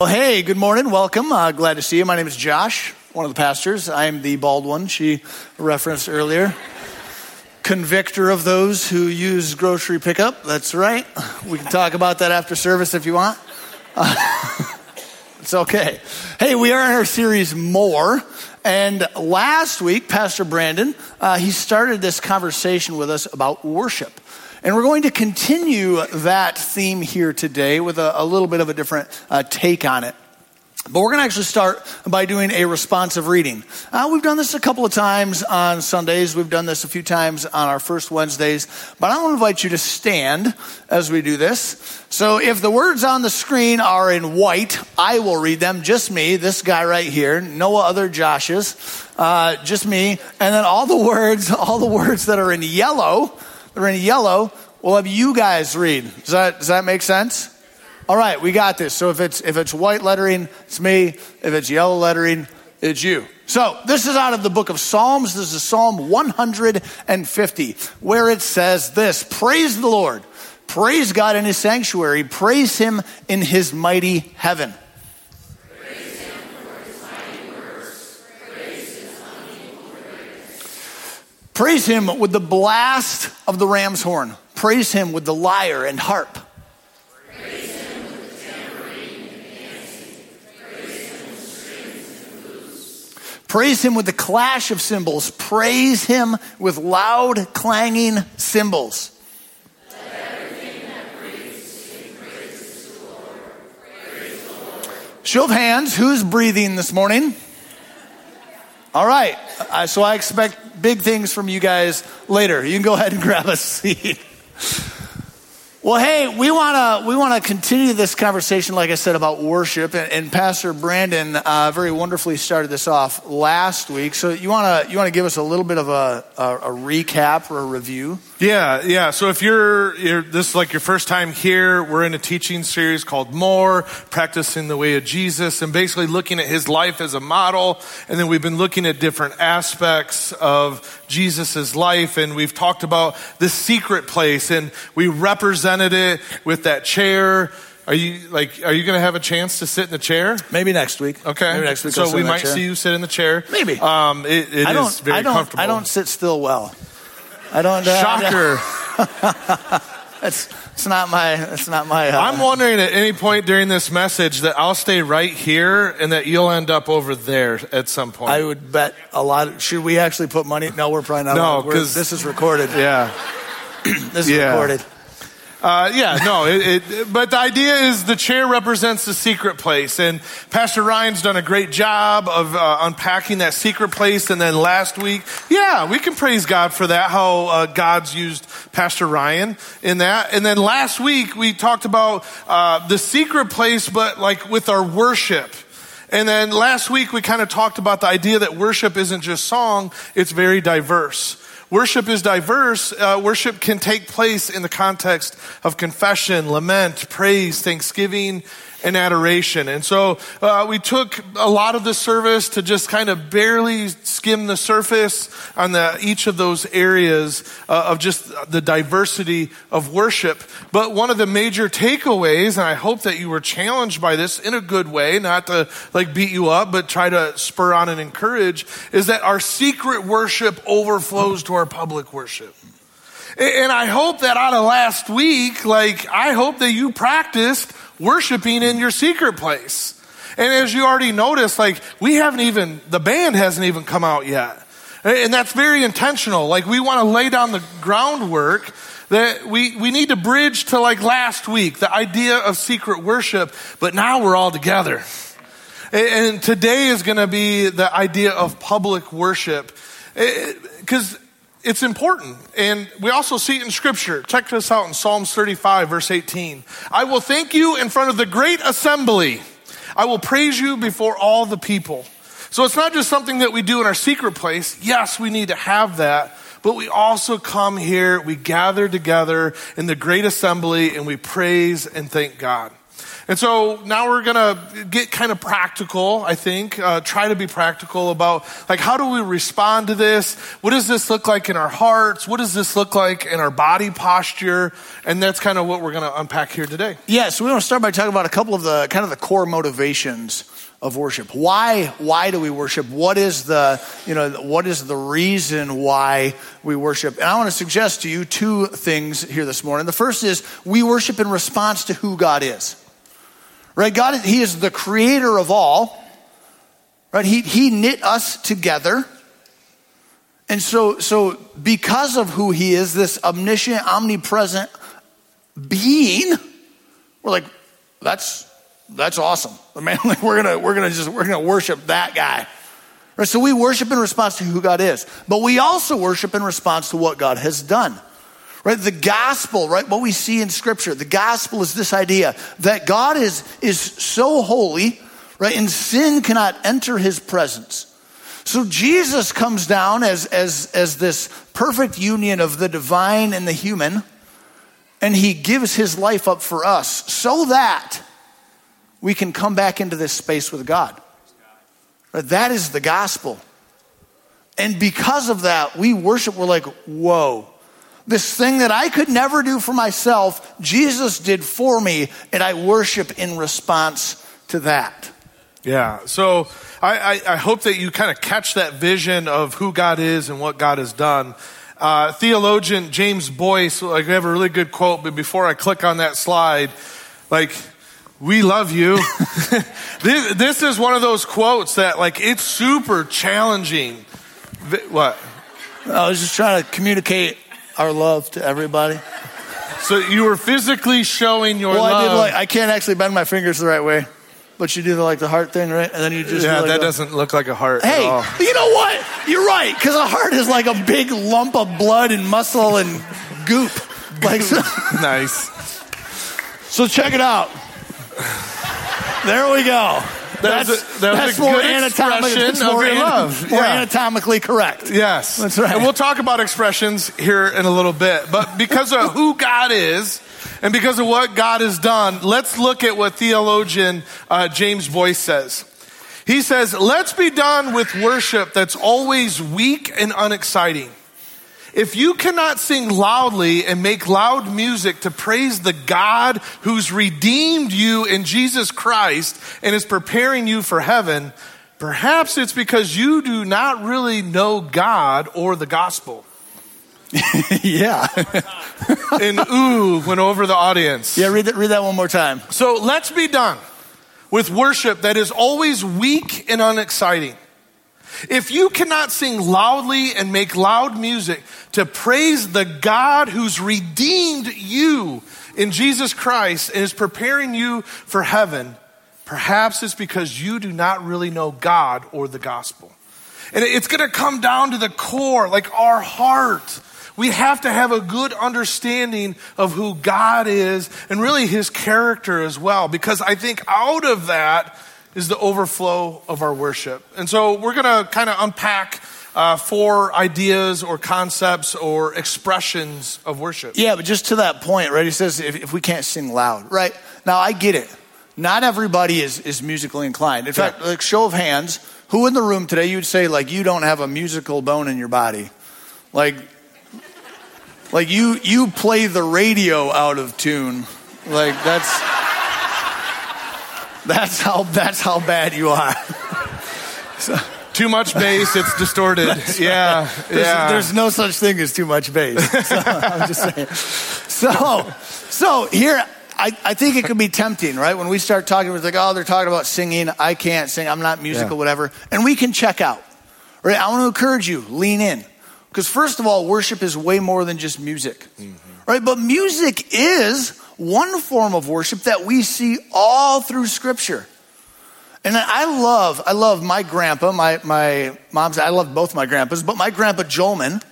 Well, hey, good morning. Welcome. Uh, glad to see you. My name is Josh, one of the pastors. I'm the bald one she referenced earlier. Convictor of those who use grocery pickup. That's right. We can talk about that after service if you want. Uh, it's okay. Hey, we are in our series More. And last week, Pastor Brandon, uh, he started this conversation with us about worship. And we're going to continue that theme here today with a, a little bit of a different uh, take on it. But we're going to actually start by doing a responsive reading. Uh, we've done this a couple of times on Sundays. We've done this a few times on our first Wednesdays. But I want to invite you to stand as we do this. So if the words on the screen are in white, I will read them. Just me, this guy right here, no other Joshes, uh, just me. And then all the words, all the words that are in yellow, they're in yellow. We'll have you guys read. Does that, does that make sense? All right, we got this. So if it's if it's white lettering, it's me. If it's yellow lettering, it's you. So this is out of the book of Psalms. This is Psalm 150, where it says this: Praise the Lord, praise God in His sanctuary, praise Him in His mighty heaven. Praise him with the blast of the ram's horn. Praise him with the lyre and harp. Praise him with the clash of cymbals. Praise him with loud clanging cymbals. Show of hands, who's breathing this morning? All right, so I expect big things from you guys later. You can go ahead and grab a seat. Well, hey, we want to we want to continue this conversation, like I said, about worship, and, and Pastor Brandon uh, very wonderfully started this off last week. So you want to you want to give us a little bit of a, a, a recap or a review? Yeah, yeah. So if you're, you're, this is like your first time here, we're in a teaching series called More, practicing the way of Jesus, and basically looking at his life as a model. And then we've been looking at different aspects of Jesus' life, and we've talked about the secret place, and we represented it with that chair. Are you like? Are you going to have a chance to sit in the chair? Maybe next week. Okay. Maybe next week. So we might see you sit in the chair. Maybe. Um, it, it I don't. very I don't. comfortable. I don't sit still well. I don't. uh, Shocker. That's it's not my. It's not my. Uh, I'm wondering at any point during this message that I'll stay right here and that you'll end up over there at some point. I would bet a lot. Should we actually put money? No, we're probably not. No, 'cause- this is recorded. yeah. This is Yeah. recorded. Uh, yeah, no, it, it, but the idea is the chair represents the secret place, and Pastor Ryan's done a great job of uh, unpacking that secret place. And then last week, yeah, we can praise God for that. How uh, God's used Pastor Ryan in that. And then last week we talked about uh, the secret place, but like with our worship. And then last week we kind of talked about the idea that worship isn't just song; it's very diverse. Worship is diverse. Uh, worship can take place in the context of confession, lament, praise, thanksgiving, and adoration. And so uh, we took a lot of the service to just kind of barely skim the surface on the, each of those areas uh, of just the diversity of worship. But one of the major takeaways, and I hope that you were challenged by this in a good way, not to like beat you up, but try to spur on and encourage, is that our secret worship overflows to our public worship. And I hope that out of last week, like, I hope that you practiced worshiping in your secret place. And as you already noticed, like, we haven't even, the band hasn't even come out yet. And that's very intentional. Like, we want to lay down the groundwork that we, we need to bridge to like last week, the idea of secret worship, but now we're all together. And today is going to be the idea of public worship. Because it's important. And we also see it in scripture. Check this out in Psalms 35, verse 18. I will thank you in front of the great assembly. I will praise you before all the people. So it's not just something that we do in our secret place. Yes, we need to have that. But we also come here, we gather together in the great assembly, and we praise and thank God. And so now we're going to get kind of practical, I think, uh, try to be practical about like how do we respond to this? What does this look like in our hearts? What does this look like in our body posture? And that's kind of what we're going to unpack here today. Yeah, so we want to start by talking about a couple of the kind of the core motivations of worship. Why why do we worship? What is the, you know, what is the reason why we worship? And I want to suggest to you two things here this morning. The first is we worship in response to who God is. Right? God, He is the creator of all. Right? He, he knit us together. And so, so because of who He is, this omniscient, omnipresent being, we're like, that's, that's awesome. Man, like we're gonna, we're gonna just, we're gonna worship that guy. Right? So we worship in response to who God is. But we also worship in response to what God has done. Right? The gospel, right? What we see in scripture, the gospel is this idea that God is, is so holy, right? And sin cannot enter his presence. So Jesus comes down as, as, as this perfect union of the divine and the human, and he gives his life up for us so that we can come back into this space with God. Right? That is the gospel. And because of that, we worship, we're like, whoa, this thing that I could never do for myself, Jesus did for me, and I worship in response to that. Yeah. So I, I, I hope that you kind of catch that vision of who God is and what God has done. Uh, theologian James Boice, like, we have a really good quote, but before I click on that slide, like, we love you. this, this is one of those quotes that, like, it's super challenging. What? I was just trying to communicate our love to everybody. So you were physically showing your well, love. I did like I can't actually bend my fingers the right way, but you do the like the heart thing, right? And then you just yeah, like that the, doesn't look like a heart. Hey, at all. you know what? You're right because a heart is like a big lump of blood and muscle and goop. Like so, nice. so check it out. There we go. That That's, was a- that was that's a more good anatomically, expression it's of more, your ana- love. more Yeah. anatomically correct. Yes. That's right. And we'll talk about expressions here in a little bit. But because of who God is and because of what God has done, let's look at what theologian uh, James Boice says. He says, let's be done with worship that's always weak and unexciting. If you cannot sing loudly and make loud music to praise the God who's redeemed you in Jesus Christ and is preparing you for heaven, perhaps it's because you do not really know God or the gospel. yeah. And ooh went over the audience. Yeah, read that, read that one more time. So let's be done with worship that is always weak and unexciting. If you cannot sing loudly and make loud music to praise the God who's redeemed you in Jesus Christ and is preparing you for heaven, perhaps it's because you do not really know God or the gospel. And it's going to come down to the core, like our heart. We have to have a good understanding of who God is and really his character as well, because I think out of that is the overflow of our worship. And so we're going to kind of unpack uh, four ideas or concepts or expressions of worship. Yeah, but just to that point, right? He says if, if we can't sing loud, right? Now I get it. Not everybody is, is musically inclined. In fact, like show of hands, who in the room today you would say like you don't have a musical bone in your body? Like like you you play the radio out of tune. Like that's that's how that's how bad you are. Too much bass, it's distorted. yeah, There's, yeah. there's no such thing as too much bass. So, I'm just saying. So, so here, I, I think it can be tempting, right? When we start talking, we're like, oh, they're talking about singing. I can't sing. I'm not musical, Yeah. whatever. And we can check out. Right? I want to encourage you, lean in. Because first of all, worship is way more than just music. Mm-hmm. Right? But music is one form of worship that we see all through scripture. And I love, I love my grandpa, my, my mom's, I love both my grandpas, but my grandpa Jolman,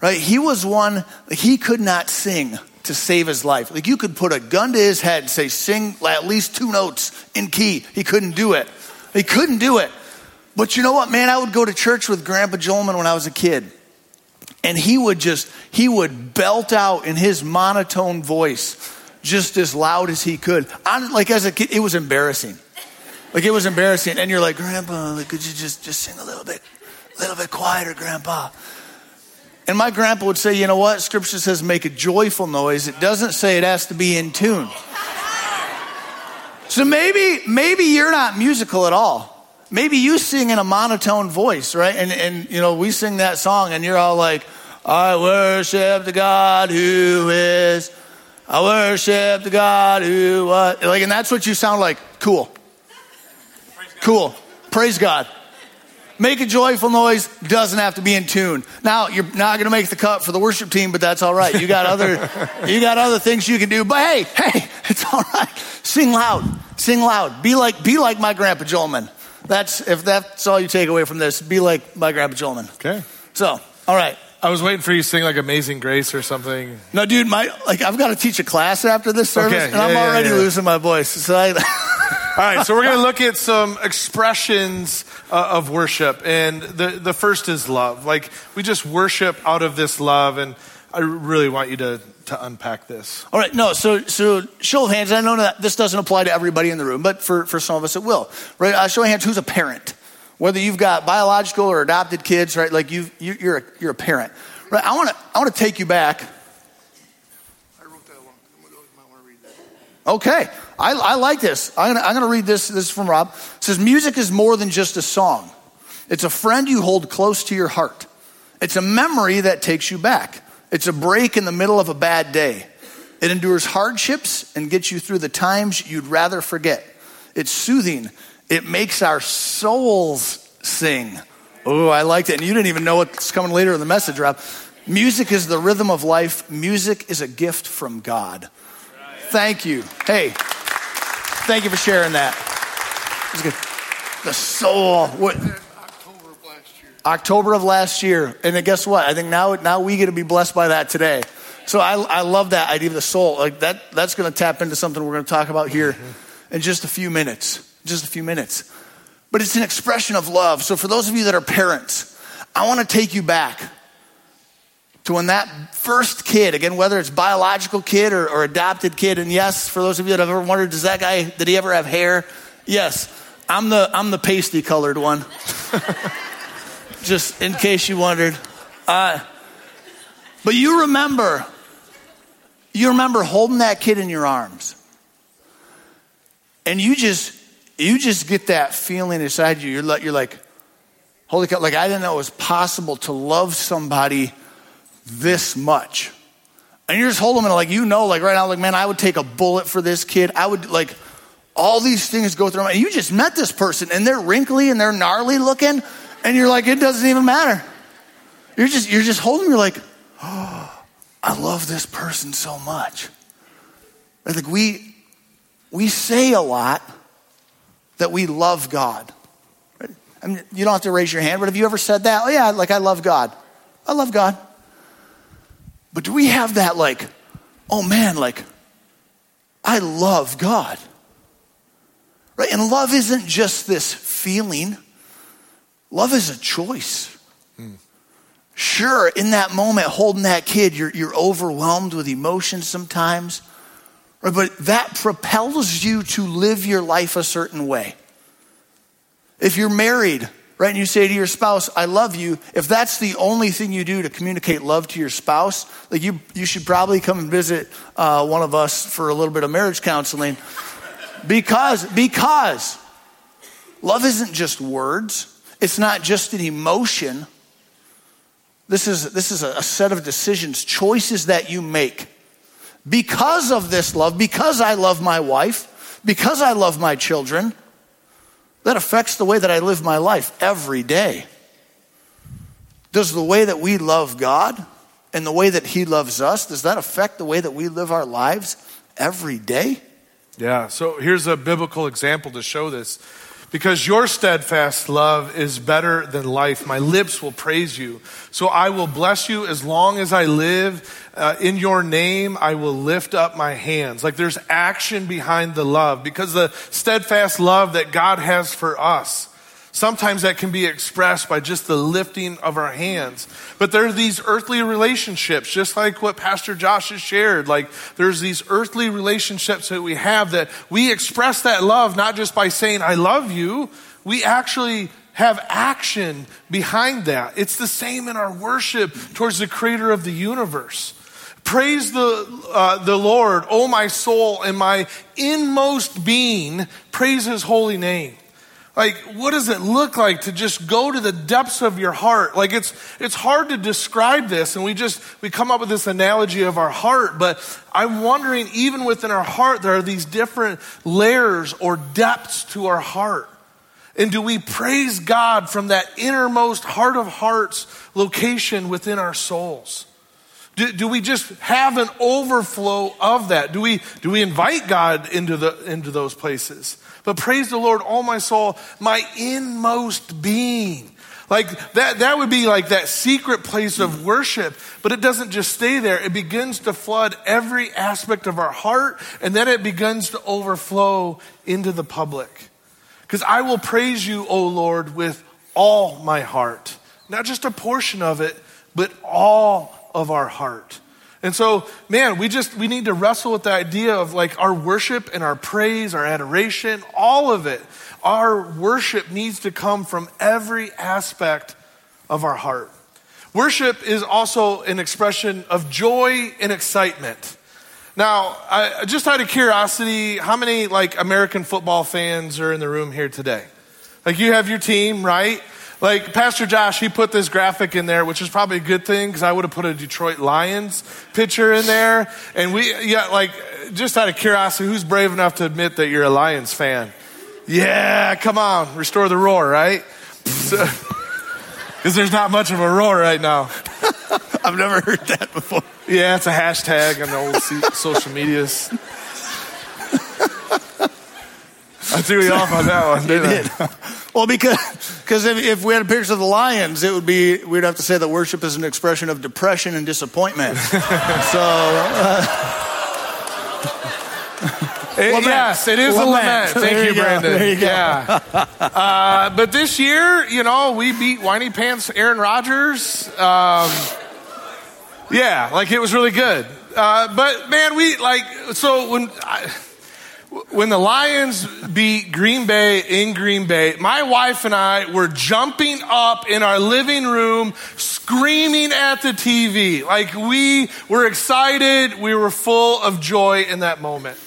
right? He was one, he could not sing to save his life. Like you could put a gun to his head and say, sing at least two notes in key. He couldn't do it. He couldn't do it. But you know what, man? I would go to church with Grandpa Jolman when I was a kid. And he would just, he would belt out in his monotone voice, just as loud as he could. On, like as a kid, it was embarrassing. Like it was embarrassing. And you're like, Grandpa, could you just, just sing a little bit, a little bit quieter, Grandpa? And my grandpa would say, you know what? Scripture says make a joyful noise. It doesn't say it has to be in tune. So maybe, maybe you're not musical at all. Maybe you sing in a monotone voice, right? And, and, you know, we sing that song and you're all like, I worship the God who is, I worship the God who what? Like, and that's what you sound like. Cool. Cool. Praise God. Make a joyful noise, doesn't have to be in tune. Now, you're not going to make the cut for the worship team, but that's all right. You got other, you got other things you can do. But hey, hey, it's all right. Sing loud. Sing loud. Be like, be like my grandpa Jolman. That's, if that's all you take away from this, be like my grandpa Jolman. Okay. So, all right. I was waiting for you to sing like Amazing Grace or something. No, dude, my, like, I've got to teach a class after this service, Okay, and yeah, I'm yeah, already yeah. losing my voice. So I, All right, so we're going to look at some expressions uh, of worship, and the the first is love. Like we just worship out of this love, and I really want you to to unpack this. All right, no, so so show of hands. I know that this doesn't apply to everybody in the room, but for, for some of us it will. Right? Uh, show of hands. Who's a parent? Whether you've got biological or adopted kids, right? Like you, you you're a, you're a parent, right? I want to I want to take you back. I wrote that one. Might want to read that. Okay, I, I like this. I'm gonna, I'm gonna read this. This is from Rob. It says music is more than just a song. It's a friend you hold close to your heart. It's a memory that takes you back. It's a break in the middle of a bad day. It endures hardships and gets you through the times you'd rather forget. It's soothing. It makes our souls sing. Oh, I liked it. And you didn't even know what's coming later in the message, Rob. Music is the rhythm of life. Music is a gift from God. Thank you. Hey, thank you for sharing that. Good. The soul. What? October of last year. October of last year. And then guess what? I think now, now we get to be blessed by that today. So I, I love that idea of the soul. Like that, that's going to tap into something we're going to talk about here in just a few minutes. Just a few minutes. But it's an expression of love. So for those of you that are parents, I want to take you back to when that first kid, again, whether it's biological kid or, or adopted kid, and yes, for those of you that have ever wondered, does that guy, did he ever have hair? Yes. I'm the, I'm the pasty colored one. Just in case you wondered. Uh, but you remember, you remember holding that kid in your arms. And you just, you just get that feeling inside you. You're like, you're like, holy cow, like I didn't know it was possible to love somebody this much. And you're just holding them and like, you know, like right now, like, man, I would take a bullet for this kid. I would like, all these things go through my And you just met this person and they're wrinkly and they're gnarly looking. And you're like, it doesn't even matter. You're just, you're just holding, you're like, oh, I love this person so much. I think we, we say a lot that we love God. I mean, you don't have to raise your hand, but have you ever said that? Oh, yeah, like I love God. I love God. But do we have that, like, oh man, like, I love God? Right? And love isn't just this feeling, love is a choice. Sure, in that moment, holding that kid, you're, you're overwhelmed with emotion sometimes. But that propels you to live your life a certain way. If you're married, right, and you say to your spouse, I love you, if that's the only thing you do to communicate love to your spouse, like you, you should probably come and visit uh, one of us for a little bit of marriage counseling. Because, because love isn't just words, it's not just an emotion. This is, this is a set of decisions, choices that you make. Because of this love, because I love my wife, because I love my children, that affects the way that I live my life every day. Does the way that we love God and the way that He loves us, does that affect the way that we live our lives every day? Yeah, so here's a biblical example to show this. Because your steadfast love is better than life. My lips will praise you. So I will bless you as long as I live. Uh, in your name, I will lift up my hands. Like there's action behind the love because the steadfast love that God has for us. Sometimes that can be expressed by just the lifting of our hands. But there are these earthly relationships, just like what Pastor Josh has shared. Like there's these earthly relationships that we have that we express that love not just by saying, I love you. We actually have action behind that. It's the same in our worship towards the creator of the universe. Praise the, uh, the Lord, O my soul, and my inmost being. Praise his holy name. Like, what does it look like to just go to the depths of your heart? Like, it's, it's hard to describe this, and we just, we come up with this analogy of our heart, but I'm wondering, even within our heart, there are these different layers or depths to our heart. And do we praise God from that innermost heart of hearts location within our souls? Do, do, we just have an overflow of that? Do we, do we invite God into, the, into those places? But praise the Lord, all my soul, my inmost being. Like that, that would be like that secret place of worship, but it doesn't just stay there. It begins to flood every aspect of our heart, and then it begins to overflow into the public. Because I will praise you, O Lord, with all my heart. Not just a portion of it, but all of our heart. And so, man, we just, we need to wrestle with the idea of like our worship and our praise, our adoration, all of it. Our worship needs to come from every aspect of our heart. Worship is also an expression of joy and excitement. Now, I, just out of curiosity, how many like American football fans are in the room here today? Like you have your team, right? Like Pastor Josh, he put this graphic in there, which is probably a good thing because I would have put a Detroit Lions picture in there. And we, yeah, like just out of curiosity, who's brave enough to admit that you're a Lions fan? Yeah, come on, restore the roar, right? Because there's not much of a roar right now. I've never heard that before. Yeah, it's a hashtag on the old social medias. I threw you off on that one, didn't did. I? well, because because if, if, we had a picture of the lions, it would be we'd have to say that worship is an expression of depression and disappointment. so. Uh, it, yes, it is lament. a lament. Thank you, you Brandon. There you go. Yeah. uh, but this year, you know, we beat Whiny Pants Aaron Rodgers. Um, yeah, like it was really good. Uh, but man, we like so when. I, when the Lions beat Green Bay in Green Bay, my wife and I were jumping up in our living room, screaming at the TV. Like we were excited. We were full of joy in that moment.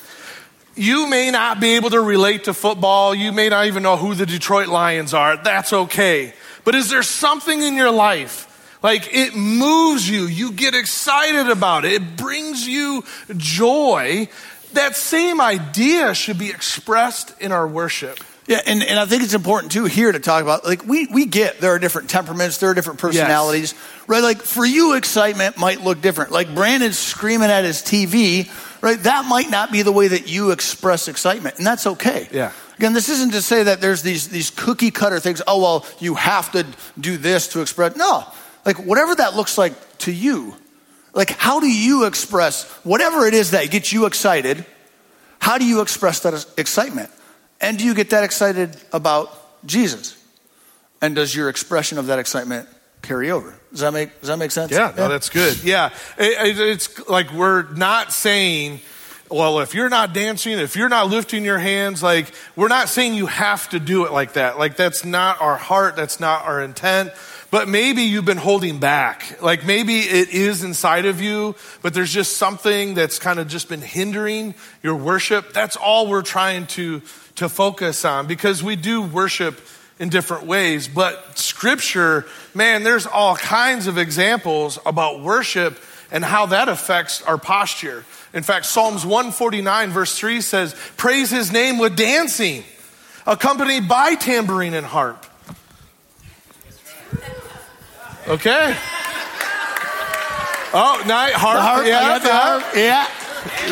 You may not be able to relate to football. You may not even know who the Detroit Lions are. That's okay. But is there something in your life like it moves you. You get excited about it. It brings you joy that same idea should be expressed in our worship. Yeah, and, and I think it's important too here to talk about like we, we get there are different temperaments, there are different personalities, yes. right? Like for you, excitement might look different. Like Brandon's screaming at his TV, right? That might not be the way that you express excitement, and that's okay. Yeah. Again, this isn't to say that there's these these cookie cutter things. Oh well, you have to do this to express. No, like whatever that looks like to you, like, how do you express whatever it is that gets you excited? How do you express that excitement? And do you get that excited about Jesus? And does your expression of that excitement carry over? Does that make, does that make sense? Yeah, yeah. no, that's good. Yeah. It, it's like we're not saying, well, if you're not dancing, if you're not lifting your hands, like, we're not saying you have to do it like that. Like, that's not our heart, that's not our intent. But maybe you've been holding back. Like maybe it is inside of you, but there's just something that's kind of just been hindering your worship. That's all we're trying to, to focus on because we do worship in different ways. But scripture, man, there's all kinds of examples about worship and how that affects our posture. In fact, Psalms 149 verse 3 says, praise his name with dancing, accompanied by tambourine and harp. Okay. Oh, night harp. The harp yeah, the harp. Yeah.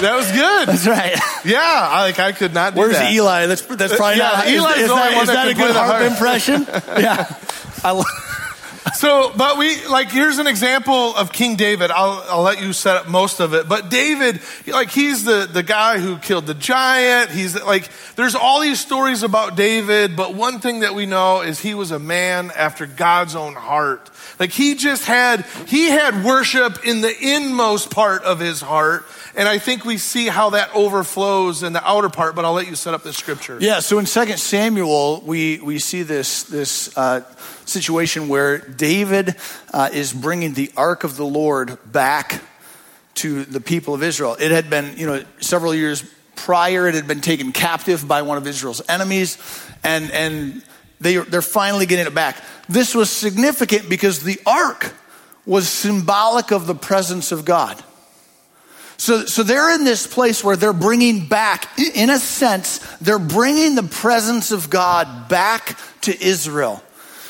That was good. That's right. Yeah, I, like I could not. Where's that. Eli? That's that's uh, probably yeah, not. Eli's is, is the only that, one is that that a good harp harp. impression? yeah. I love. So, but we, like, here's an example of King David. I'll, I'll let you set up most of it. But David, like, he's the, the guy who killed the giant. He's like, there's all these stories about David, but one thing that we know is he was a man after God's own heart. Like, he just had, he had worship in the inmost part of his heart. And I think we see how that overflows in the outer part, but I'll let you set up the scripture. Yeah, so in 2 Samuel, we, we see this, this uh, situation where David uh, is bringing the ark of the Lord back to the people of Israel. It had been, you know, several years prior, it had been taken captive by one of Israel's enemies, and, and they, they're finally getting it back. This was significant because the ark was symbolic of the presence of God. So, so they're in this place where they're bringing back, in a sense, they're bringing the presence of God back to Israel.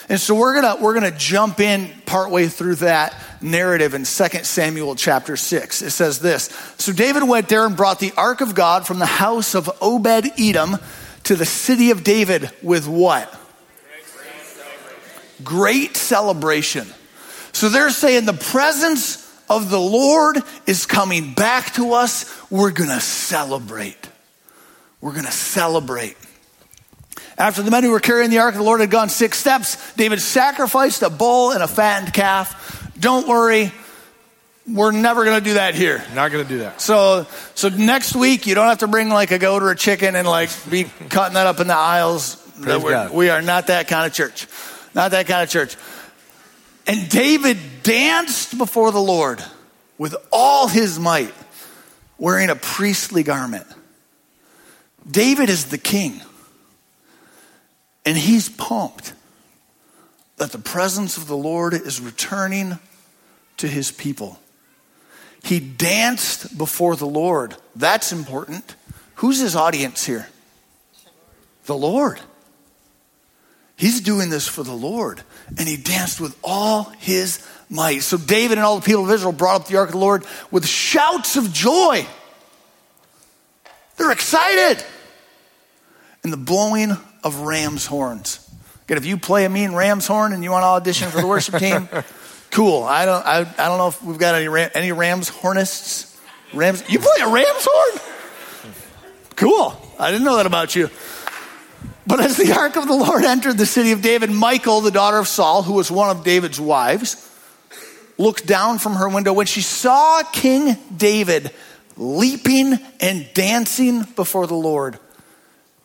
And so we're gonna, we're gonna jump in partway through that narrative in 2 Samuel chapter 6. It says this So David went there and brought the ark of God from the house of Obed Edom to the city of David with what? Great celebration. So they're saying the presence of the Lord is coming back to us. We're going to celebrate. We're going to celebrate. After the men who were carrying the ark of the Lord had gone six steps, David sacrificed a bull and a fattened calf. Don't worry, we're never going to do that here. Not going to do that. So, so next week you don't have to bring like a goat or a chicken and like be cutting that up in the aisles. Praise God. We are not that kind of church. Not that kind of church. And David danced before the Lord with all his might, wearing a priestly garment. David is the king. And he's pumped that the presence of the Lord is returning to his people. He danced before the Lord. That's important. Who's his audience here? The Lord. He's doing this for the Lord. And he danced with all his might. So David and all the people of Israel brought up the ark of the Lord with shouts of joy. They're excited. And the blowing of ram's horns. Again, if you play a mean ram's horn and you want to audition for the worship team, cool. I don't, I, I don't know if we've got any, ram, any ram's hornists. Rams, you play a ram's horn? Cool. I didn't know that about you. But as the ark of the Lord entered the city of David, Michal, the daughter of Saul, who was one of David's wives, looked down from her window when she saw King David leaping and dancing before the Lord.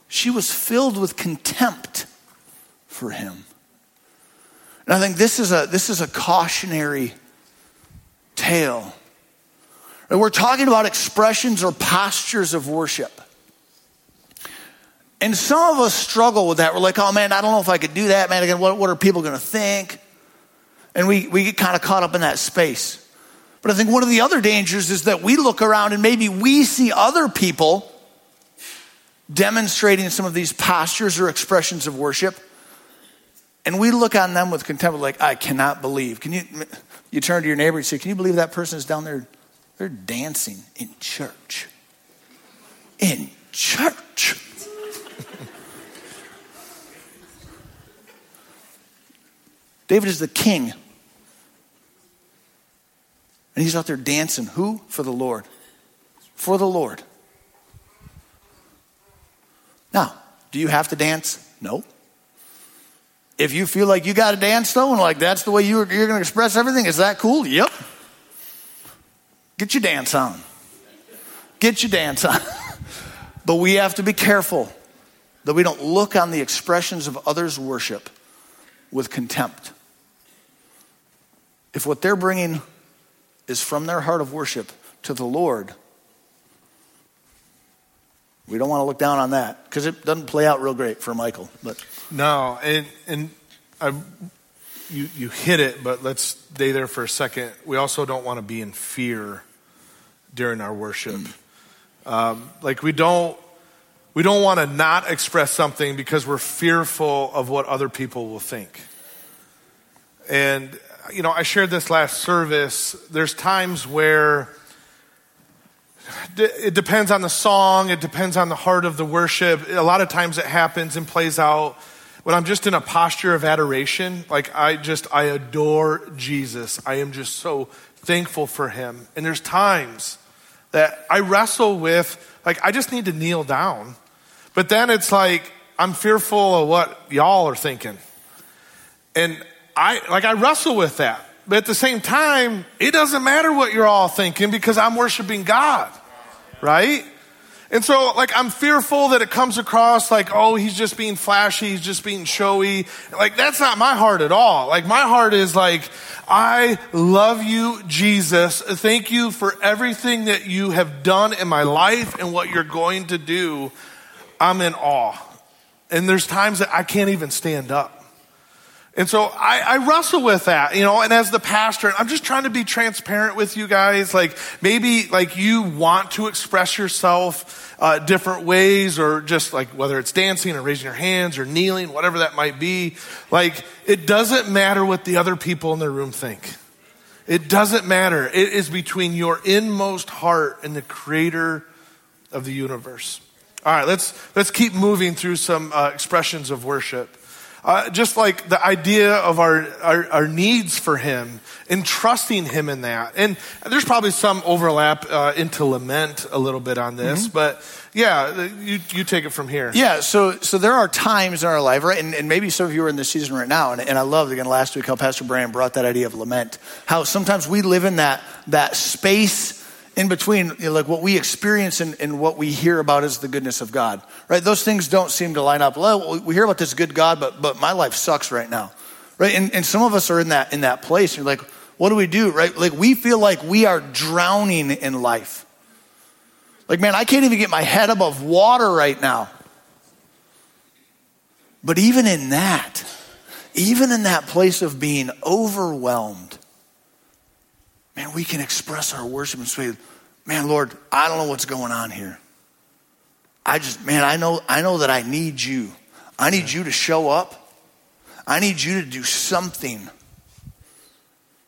She was filled with contempt for him. And I think this is a, this is a cautionary tale. And we're talking about expressions or postures of worship. And some of us struggle with that. We're like, oh man, I don't know if I could do that, man. Again, what, what are people going to think? And we, we get kind of caught up in that space. But I think one of the other dangers is that we look around and maybe we see other people demonstrating some of these postures or expressions of worship. And we look on them with contempt, like, I cannot believe. Can you, you turn to your neighbor and say, Can you believe that person is down there? They're dancing in church. In church. David is the king. And he's out there dancing. Who? For the Lord. For the Lord. Now, do you have to dance? No. If you feel like you got to dance though, and like that's the way you're, you're going to express everything, is that cool? Yep. Get your dance on. Get your dance on. but we have to be careful that we don't look on the expressions of others' worship with contempt. If what they're bringing is from their heart of worship to the Lord, we don't want to look down on that because it doesn't play out real great for Michal. But no, and and I, you you hit it, but let's stay there for a second. We also don't want to be in fear during our worship. Um, like we don't we don't want to not express something because we're fearful of what other people will think. And you know, I shared this last service. There's times where it depends on the song, it depends on the heart of the worship. A lot of times it happens and plays out. when I'm just in a posture of adoration, like I just, I adore Jesus. I am just so thankful for him. And there's times that I wrestle with, like, I just need to kneel down. But then it's like, I'm fearful of what y'all are thinking. And I, like, I wrestle with that. But at the same time, it doesn't matter what you're all thinking because I'm worshiping God, right? And so, like, I'm fearful that it comes across like, oh, he's just being flashy, he's just being showy. Like, that's not my heart at all. Like, my heart is like, I love you, Jesus. Thank you for everything that you have done in my life and what you're going to do. I'm in awe. And there's times that I can't even stand up. And so I, I, wrestle with that, you know, and as the pastor, I'm just trying to be transparent with you guys. Like maybe like you want to express yourself uh, different ways or just like whether it's dancing or raising your hands or kneeling, whatever that might be. Like it doesn't matter what the other people in the room think. It doesn't matter. It is between your inmost heart and the creator of the universe. All right, let's, let's keep moving through some uh, expressions of worship. Uh, just like the idea of our, our, our, needs for Him and trusting Him in that. And there's probably some overlap uh, into lament a little bit on this, mm-hmm. but yeah, you, you take it from here. Yeah, so so there are times in our life, right? And, and maybe some of you are in this season right now, and, and I love, again last week how Pastor Brian brought that idea of lament. How sometimes we live in that that space in between, you know, like what we experience and, and, what we hear about is the goodness of God, right? Those things don't seem to line up. Well, we hear about this good God, but, but my life sucks right now, right? And, and some of us are in that, in that place. You're like, what do we do, right? Like we feel like we are drowning in life. Like, man, I can't even get my head above water right now. But even in that, even in that place of being overwhelmed, man, we can express our worship and say, man, Lord, I don't know what's going on here. I just, man, I know, I know that I need you. I need you to show up. I need you to do something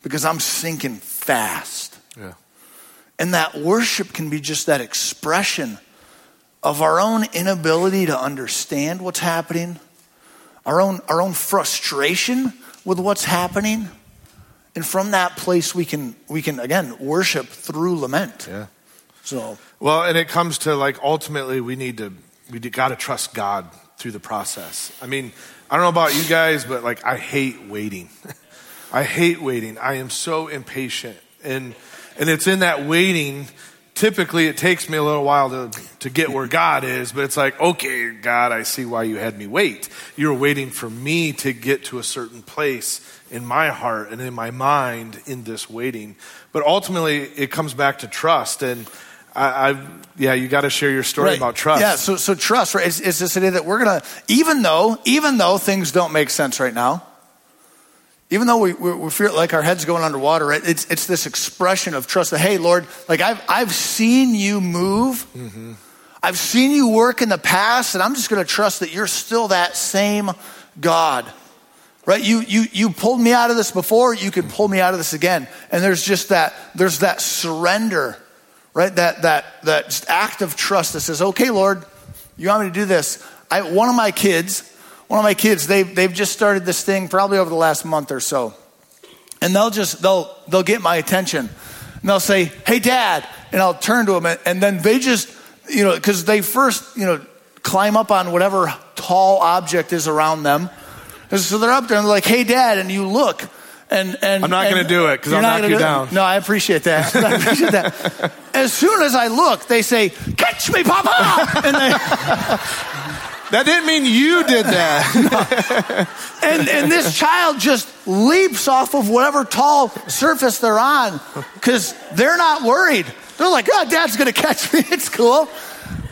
because I'm sinking fast. Yeah. And that worship can be just that expression of our own inability to understand what's happening, our own, our own frustration with what's happening and from that place, we can, we can again, worship through lament. Yeah. So. Well, and it comes to like ultimately we need to, we got to trust God through the process. I mean, I don't know about you guys, but like I hate waiting. I hate waiting. I am so impatient. And, and it's in that waiting typically it takes me a little while to, to get where God is, but it's like, okay, God, I see why you had me wait. You were waiting for me to get to a certain place in my heart and in my mind in this waiting. But ultimately, it comes back to trust. And I, I yeah, you got to share your story right. about trust. Yeah, so, so trust, right? It's, it's this idea that we're going to, even though, even though things don't make sense right now, even though we, we, we, feel like our head's going underwater, right? it's, it's this expression of trust that, hey, Lord, like I've, I've seen you move. Mm-hmm. I've seen you work in the past, and I'm just going to trust that you're still that same God. Right? You, you, you pulled me out of this before, you can pull me out of this again. And there's just that, there's that surrender, right? That, that, that act of trust that says, okay, Lord, you want me to do this. I, one of my kids, one of my kids, they, they've just started this thing probably over the last month or so. And they'll just, they'll, they'll get my attention. And they'll say, hey, dad. And I'll turn to them. And, and then they just, you know, because they first, you know, climb up on whatever tall object is around them. And so they're up there and they're like, hey, dad. And you look. And, and I'm not going to do it because I'll knock you down. No, I appreciate that. I appreciate that. As soon as I look, they say, "Catch me, Papa!" And they, that didn't mean you did that. and, and this child just leaps off of whatever tall surface they're on because they're not worried. They're like, oh, dad's going to catch me. It's cool.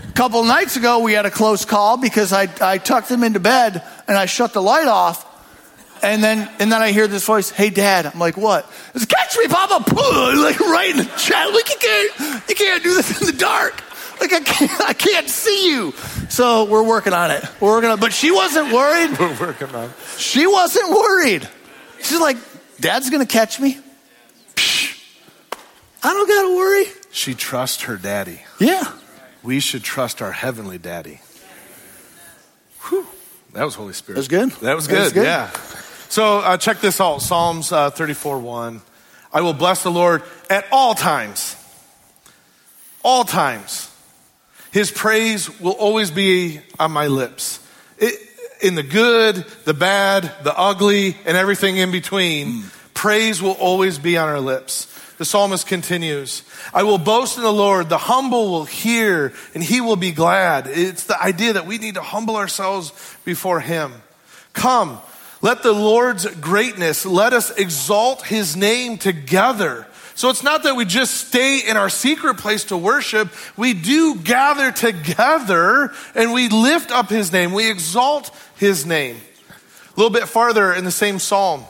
A couple nights ago, we had a close call because I, I tucked them into bed and I shut the light off. And then, and then I hear this voice, "Hey, Dad." I'm like, "What?" It's catch me, Papa! Like right in the chat. Like you can't, you can't do this in the dark. Like I can't, I can't see you. So we're working on it. We're working on. it. But she wasn't worried. We're working on. It. She wasn't worried. She's like, Dad's gonna catch me. Psh, I don't gotta worry. She trusts her daddy. Yeah. We should trust our heavenly daddy. Whew. That was Holy Spirit. That was good? That was That good. was good. Yeah. So uh, check this out Psalms uh, 34 1. I will bless the Lord at all times. All times. His praise will always be on my lips. It, in the good, the bad, the ugly, and everything in between, mm. praise will always be on our lips. The psalmist continues, I will boast in the Lord. The humble will hear and he will be glad. It's the idea that we need to humble ourselves before him. Come, let the Lord's greatness, let us exalt his name together. So it's not that we just stay in our secret place to worship. We do gather together and we lift up his name. We exalt his name. A little bit farther in the same psalm,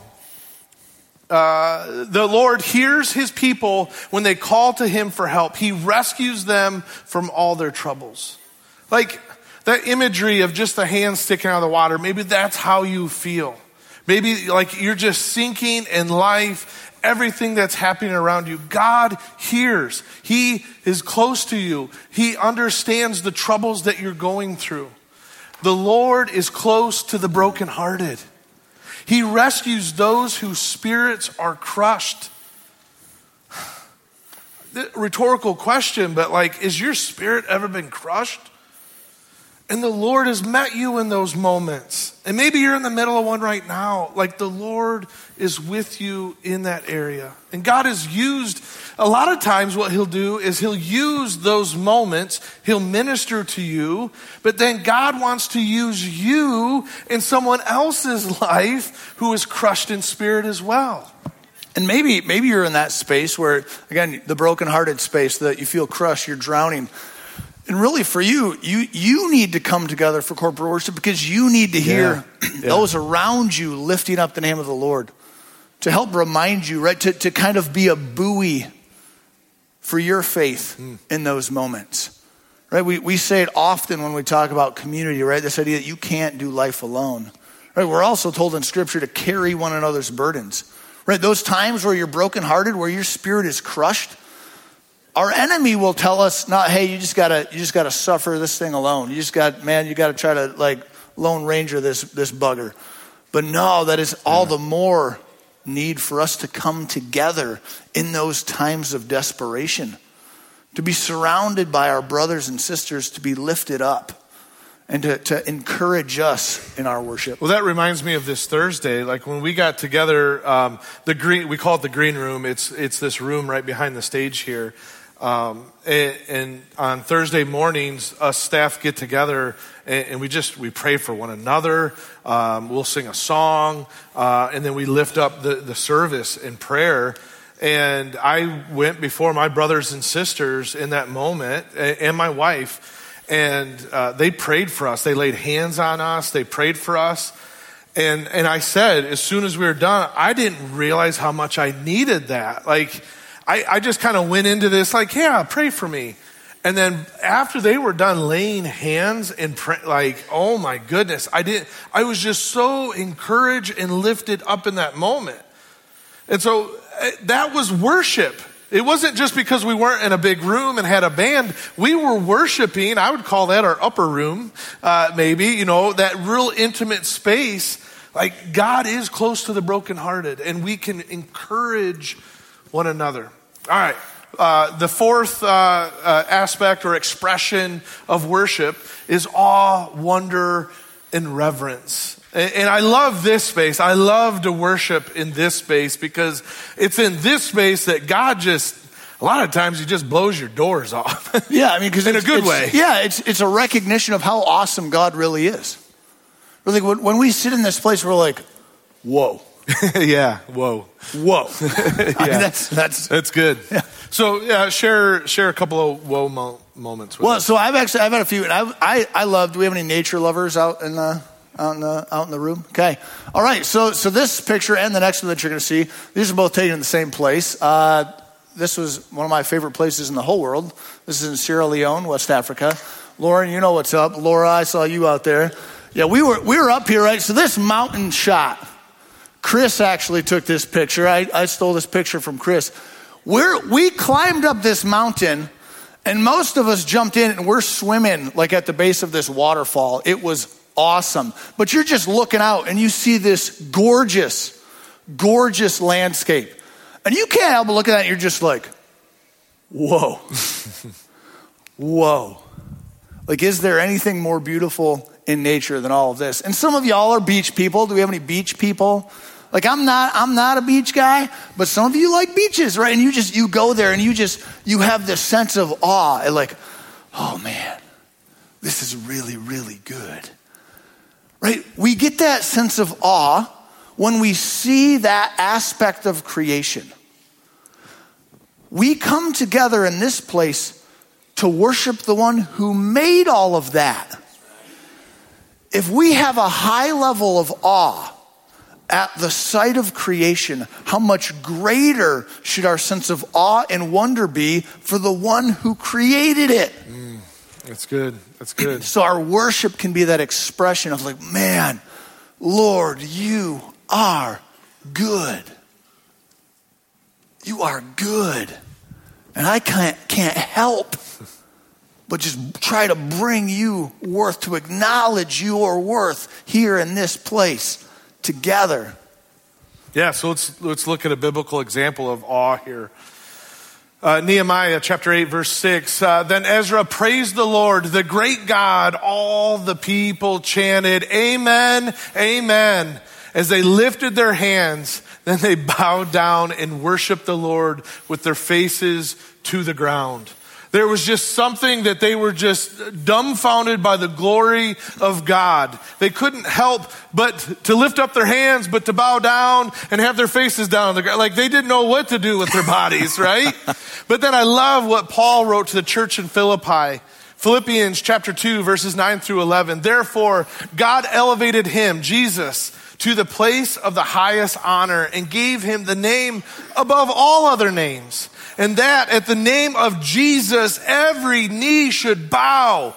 uh, the Lord hears his people when they call to him for help. He rescues them from all their troubles. Like that imagery of just the hand sticking out of the water, maybe that's how you feel. Maybe like you're just sinking in life, everything that's happening around you. God hears. He is close to you. He understands the troubles that you're going through. The Lord is close to the brokenhearted. He rescues those whose spirits are crushed. Rhetorical question, but like, is your spirit ever been crushed? And the Lord has met you in those moments. And maybe you're in the middle of one right now. Like the Lord is with you in that area. And God has used, a lot of times, what He'll do is He'll use those moments, He'll minister to you, but then God wants to use you in someone else's life who is crushed in spirit as well. And maybe, maybe you're in that space where, again, the brokenhearted space that you feel crushed, you're drowning. And really, for you, you you need to come together for corporate worship because you need to hear Yeah. those around you lifting up the name of the Lord to help remind you, right? To, to kind of be a buoy for your faith hmm. in those moments, right? We, we say it often when we talk about community, right? This idea that you can't do life alone, right? We're also told in Scripture to carry one another's burdens, right? Those times where you're brokenhearted, where your spirit is crushed, our enemy will tell us not hey you just gotta you just gotta suffer this thing alone you just got man you gotta try to like lone ranger this this bugger but no that is all the more need for us to come together in those times of desperation to be surrounded by our brothers and sisters to be lifted up and to, to encourage us in our worship Well, that reminds me of this Thursday. Like when we got together, um, the green, we call it the green room. It's, it's this room right behind the stage here. Um, and, and on Thursday mornings, us staff get together and, and we just, we pray for one another. Um, we'll sing a song, uh, and then we lift up the, the service in prayer. And I went before my brothers and sisters in that moment and, and my wife and uh, they prayed for us. They laid hands on us. They prayed for us. And, and I said, as soon as we were done, I didn't realize how much I needed that. Like, I, I just kind of went into this, like, yeah, pray for me. And then after they were done laying hands and pray, like, oh my goodness, I didn't, I was just so encouraged and lifted up in that moment. And so uh, that was worship. It wasn't just because we weren't in a big room and had a band. We were worshiping. I would call that our upper room, uh, maybe, you know, that real intimate space. Like God is close to the brokenhearted and we can encourage one another. All right. Uh, the fourth uh, uh, aspect or expression of worship is awe, wonder, and reverence. And, and I love this space. I love to worship in this space because it's in this space that God just, a lot of times, He just blows your doors off. yeah i mean because In a good way. yeah it's, it's a recognition of how awesome god really is really when, when we sit in this place we're like whoa yeah. Whoa. whoa I mean, that's that's That's good. Yeah. So yeah, share share a couple of whoa mo- moments. With Well, us. so I've actually I've had a few, and I I I love. Do we have any nature lovers out in the out in the out in the room? Okay, all right. So so this picture and the next one that you're going to see, these are both taken in the same place. Uh, this was one of my favorite places in the whole world. This is in Sierra Leone, West Africa. Lauren, you know what's up. Laura, I saw you out there. Yeah, we were we were up here, right? So this mountain shot. Chris actually took this picture. I, I stole this picture from Chris. We're, we climbed up this mountain, and most of us jumped in and we're swimming like at the base of this waterfall. It was awesome. But you're just looking out and you see this gorgeous, gorgeous landscape. And you can't help but look at that you're just like, whoa. whoa. Like, is there anything more beautiful in nature than all of this? And some of y'all are beach people. Do we have any beach people? Like I'm not I'm not a beach guy, but some of you like beaches, right? And you just you go there and you just you have this sense of awe and like, oh man, this is really, really good. Right? We get that sense of awe when we see that aspect of creation. We come together in this place to worship the one who made all of that. If we have a high level of awe at the sight of creation, how much greater should our sense of awe and wonder be for the one who created it? Mm, that's good. That's good. So our worship can be that expression of like, man, Lord, you are good. You are good. And I can't, can't help but just try to bring you worth, to acknowledge your worth here in this place together. Yeah, so let's, let's look at a biblical example of awe here. Uh, Nehemiah chapter 8, verse 6. Uh, then Ezra praised the Lord, the great God. All the people chanted, Amen, Amen. As they lifted their hands, then they bowed down and worshiped the Lord with their faces to the ground. There was just something that they were just dumbfounded by the glory of God. They couldn't help but to lift up their hands, but to bow down and have their faces down on the ground. Like they didn't know what to do with their bodies, right? But then I love what Paul wrote to the church in Philippi. Philippians chapter 2, verses 9 through 11. Therefore, God elevated him, Jesus, to the place of the highest honor and gave him the name above all other names and that at the name of Jesus, every knee should bow,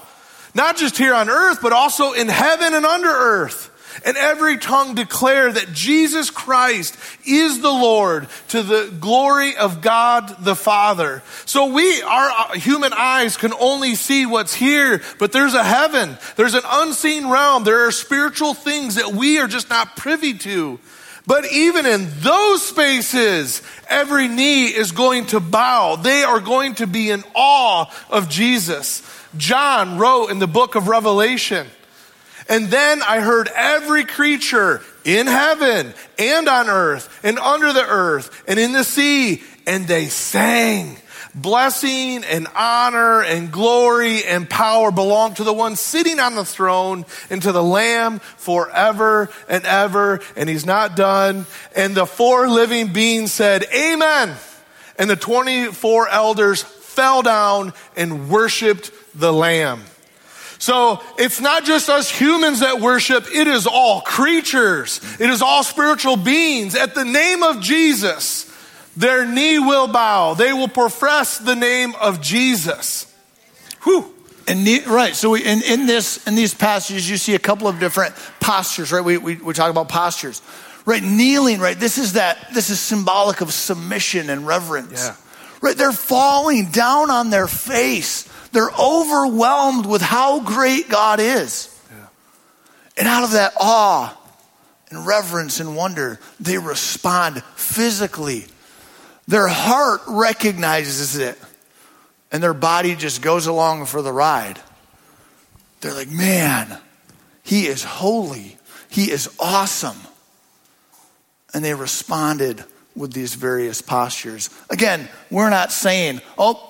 not just here on earth, but also in heaven and under earth. And every tongue declare that Jesus Christ is the Lord to the glory of God the Father. So we, our uh, human eyes can only see what's here, but there's a heaven. There's an unseen realm. There are spiritual things that we are just not privy to. But even in those spaces, every knee is going to bow. They are going to be in awe of Jesus. John wrote in the book of Revelation, and then I heard every creature in heaven and on earth and under the earth and in the sea, and they sang blessing and honor and glory and power belong to the one sitting on the throne and to the Lamb forever and ever. And he's not done. And the four living beings said, Amen. And the 24 elders fell down and worshiped the Lamb. So it's not just us humans that worship, it is all creatures. It is all spiritual beings. At the name of Jesus, their knee will bow. They will profess the name of Jesus. Whew. And right, so we, in, in this in these passages, you see a couple of different postures. Right, we, we we talk about postures. Right, kneeling. Right, this is that. This is symbolic of submission and reverence. Yeah. Right, they're falling down on their face. They're overwhelmed with how great God is. Yeah. And out of that awe and reverence and wonder, they respond physically their heart recognizes it, and their body just goes along for the ride. They're like, man, he is holy, he is awesome. And they responded with these various postures. Again, we're not saying, oh,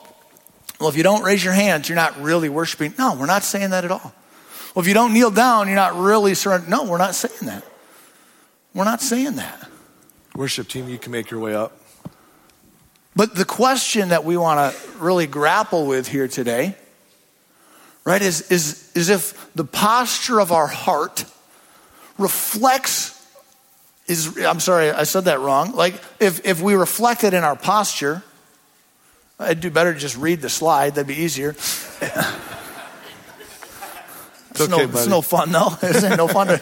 well, if you don't raise your hands, you're not really worshiping. No, we're not saying that at all. Well, if you don't kneel down, you're not really surrendering. No, we're not saying that. We're not saying that. Worship team, you can make your way up. But the question that we want to really grapple with here today, right, is, is, is if the posture of our heart reflects is I'm sorry, I said that wrong. Like if, if we reflect it in our posture, I'd do better to just read the slide, that'd be easier. it's, okay, no, it's no fun though. It's no fun to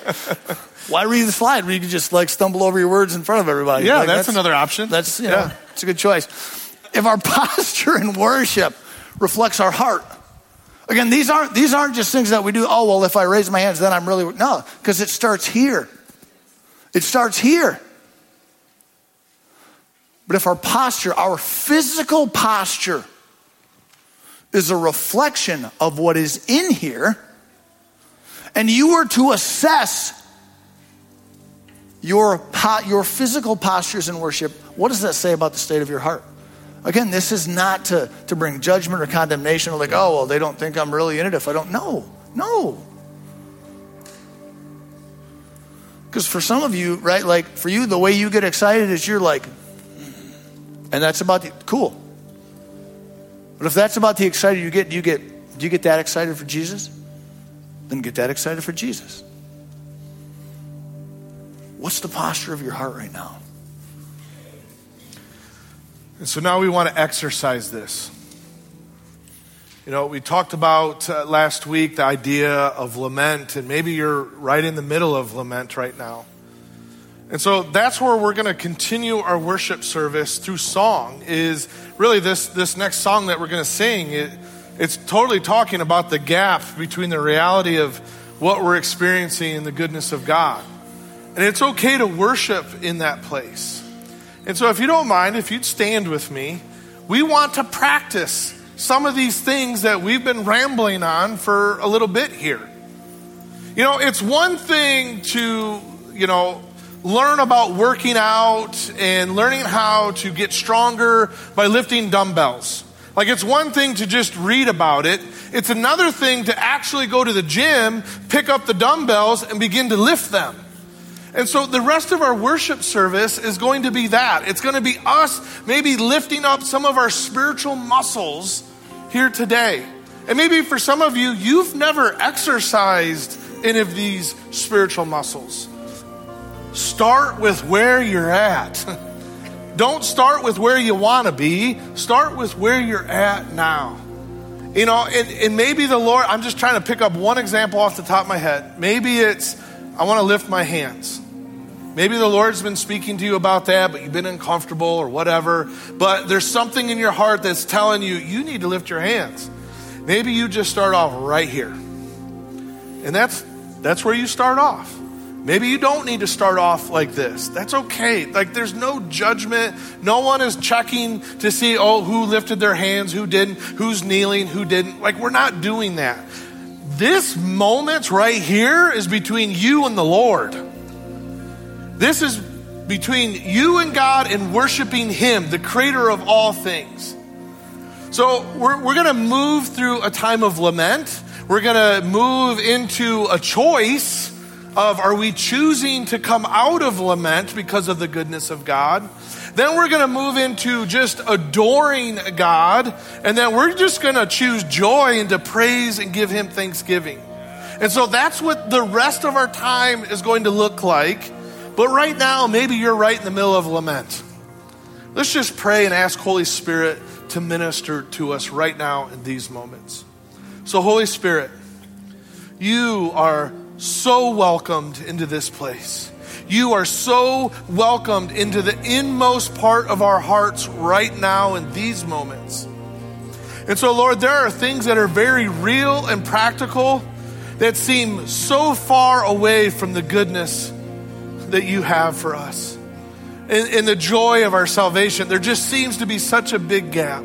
why read the slide? where You can just like stumble over your words in front of everybody. Yeah, like, that's, that's, another option. That's you know, yeah. it's a good choice. If our posture in worship reflects our heart, Again, these aren't, these aren't just things that we do, oh, well, if I raise my hands, then I'm really, no, because it starts here. It starts here. But if our posture, our physical posture, is a reflection of what is in here, and you were to assess your, your physical postures in worship, what does that say about the state of your heart? Again, this is not to, to bring judgment or condemnation or like, oh, well, they don't think I'm really in it if I don't. No, no. Because for some of you, right, like for you, the way you get excited is you're like, and that's about the, cool. But if that's about the excited you get, do you get, do you get that excited for Jesus? Then get that excited for Jesus. What's the posture of your heart right now? And so now we want to exercise this. You know, we talked about uh, last week the idea of lament, and maybe you're right in the middle of lament right now. And so that's where we're going to continue our worship service through song. Is really this this next song that we're going to sing. It, it's totally talking about the gap between the reality of what we're experiencing and the goodness of God. And it's okay to worship in that place. And so, if you don't mind, if you'd stand with me, we want to practice some of these things that we've been rambling on for a little bit here. You know, it's one thing to, you know, learn about working out and learning how to get stronger by lifting dumbbells. Like, it's one thing to just read about it, it's another thing to actually go to the gym, pick up the dumbbells, and begin to lift them. And so the rest of our worship service is going to be that. It's going to be us maybe lifting up some of our spiritual muscles here today. And maybe for some of you, you've never exercised any of these spiritual muscles. Start with where you're at. Don't start with where you want to be, start with where you're at now. You know, and, and maybe the Lord, I'm just trying to pick up one example off the top of my head. Maybe it's, I want to lift my hands. Maybe the Lord's been speaking to you about that, but you've been uncomfortable or whatever. But there's something in your heart that's telling you, you need to lift your hands. Maybe you just start off right here. And that's, that's where you start off. Maybe you don't need to start off like this. That's okay. Like there's no judgment. No one is checking to see, oh, who lifted their hands, who didn't, who's kneeling, who didn't. Like we're not doing that. This moment right here is between you and the Lord. This is between you and God and worshiping Him, the creator of all things. So we're, we're going to move through a time of lament. We're going to move into a choice of are we choosing to come out of lament because of the goodness of God? Then we're going to move into just adoring God. And then we're just going to choose joy and to praise and give Him thanksgiving. And so that's what the rest of our time is going to look like. But right now, maybe you're right in the middle of lament. Let's just pray and ask Holy Spirit to minister to us right now in these moments. So, Holy Spirit, you are so welcomed into this place. You are so welcomed into the inmost part of our hearts right now in these moments. And so, Lord, there are things that are very real and practical that seem so far away from the goodness that you have for us. In, in the joy of our salvation, there just seems to be such a big gap.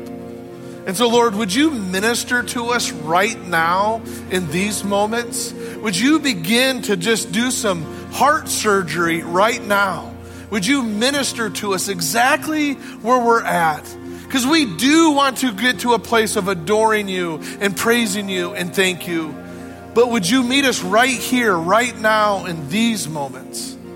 And so, Lord, would you minister to us right now in these moments? Would you begin to just do some heart surgery right now? Would you minister to us exactly where we're at? Because we do want to get to a place of adoring you and praising you and thank you. But would you meet us right here, right now, in these moments?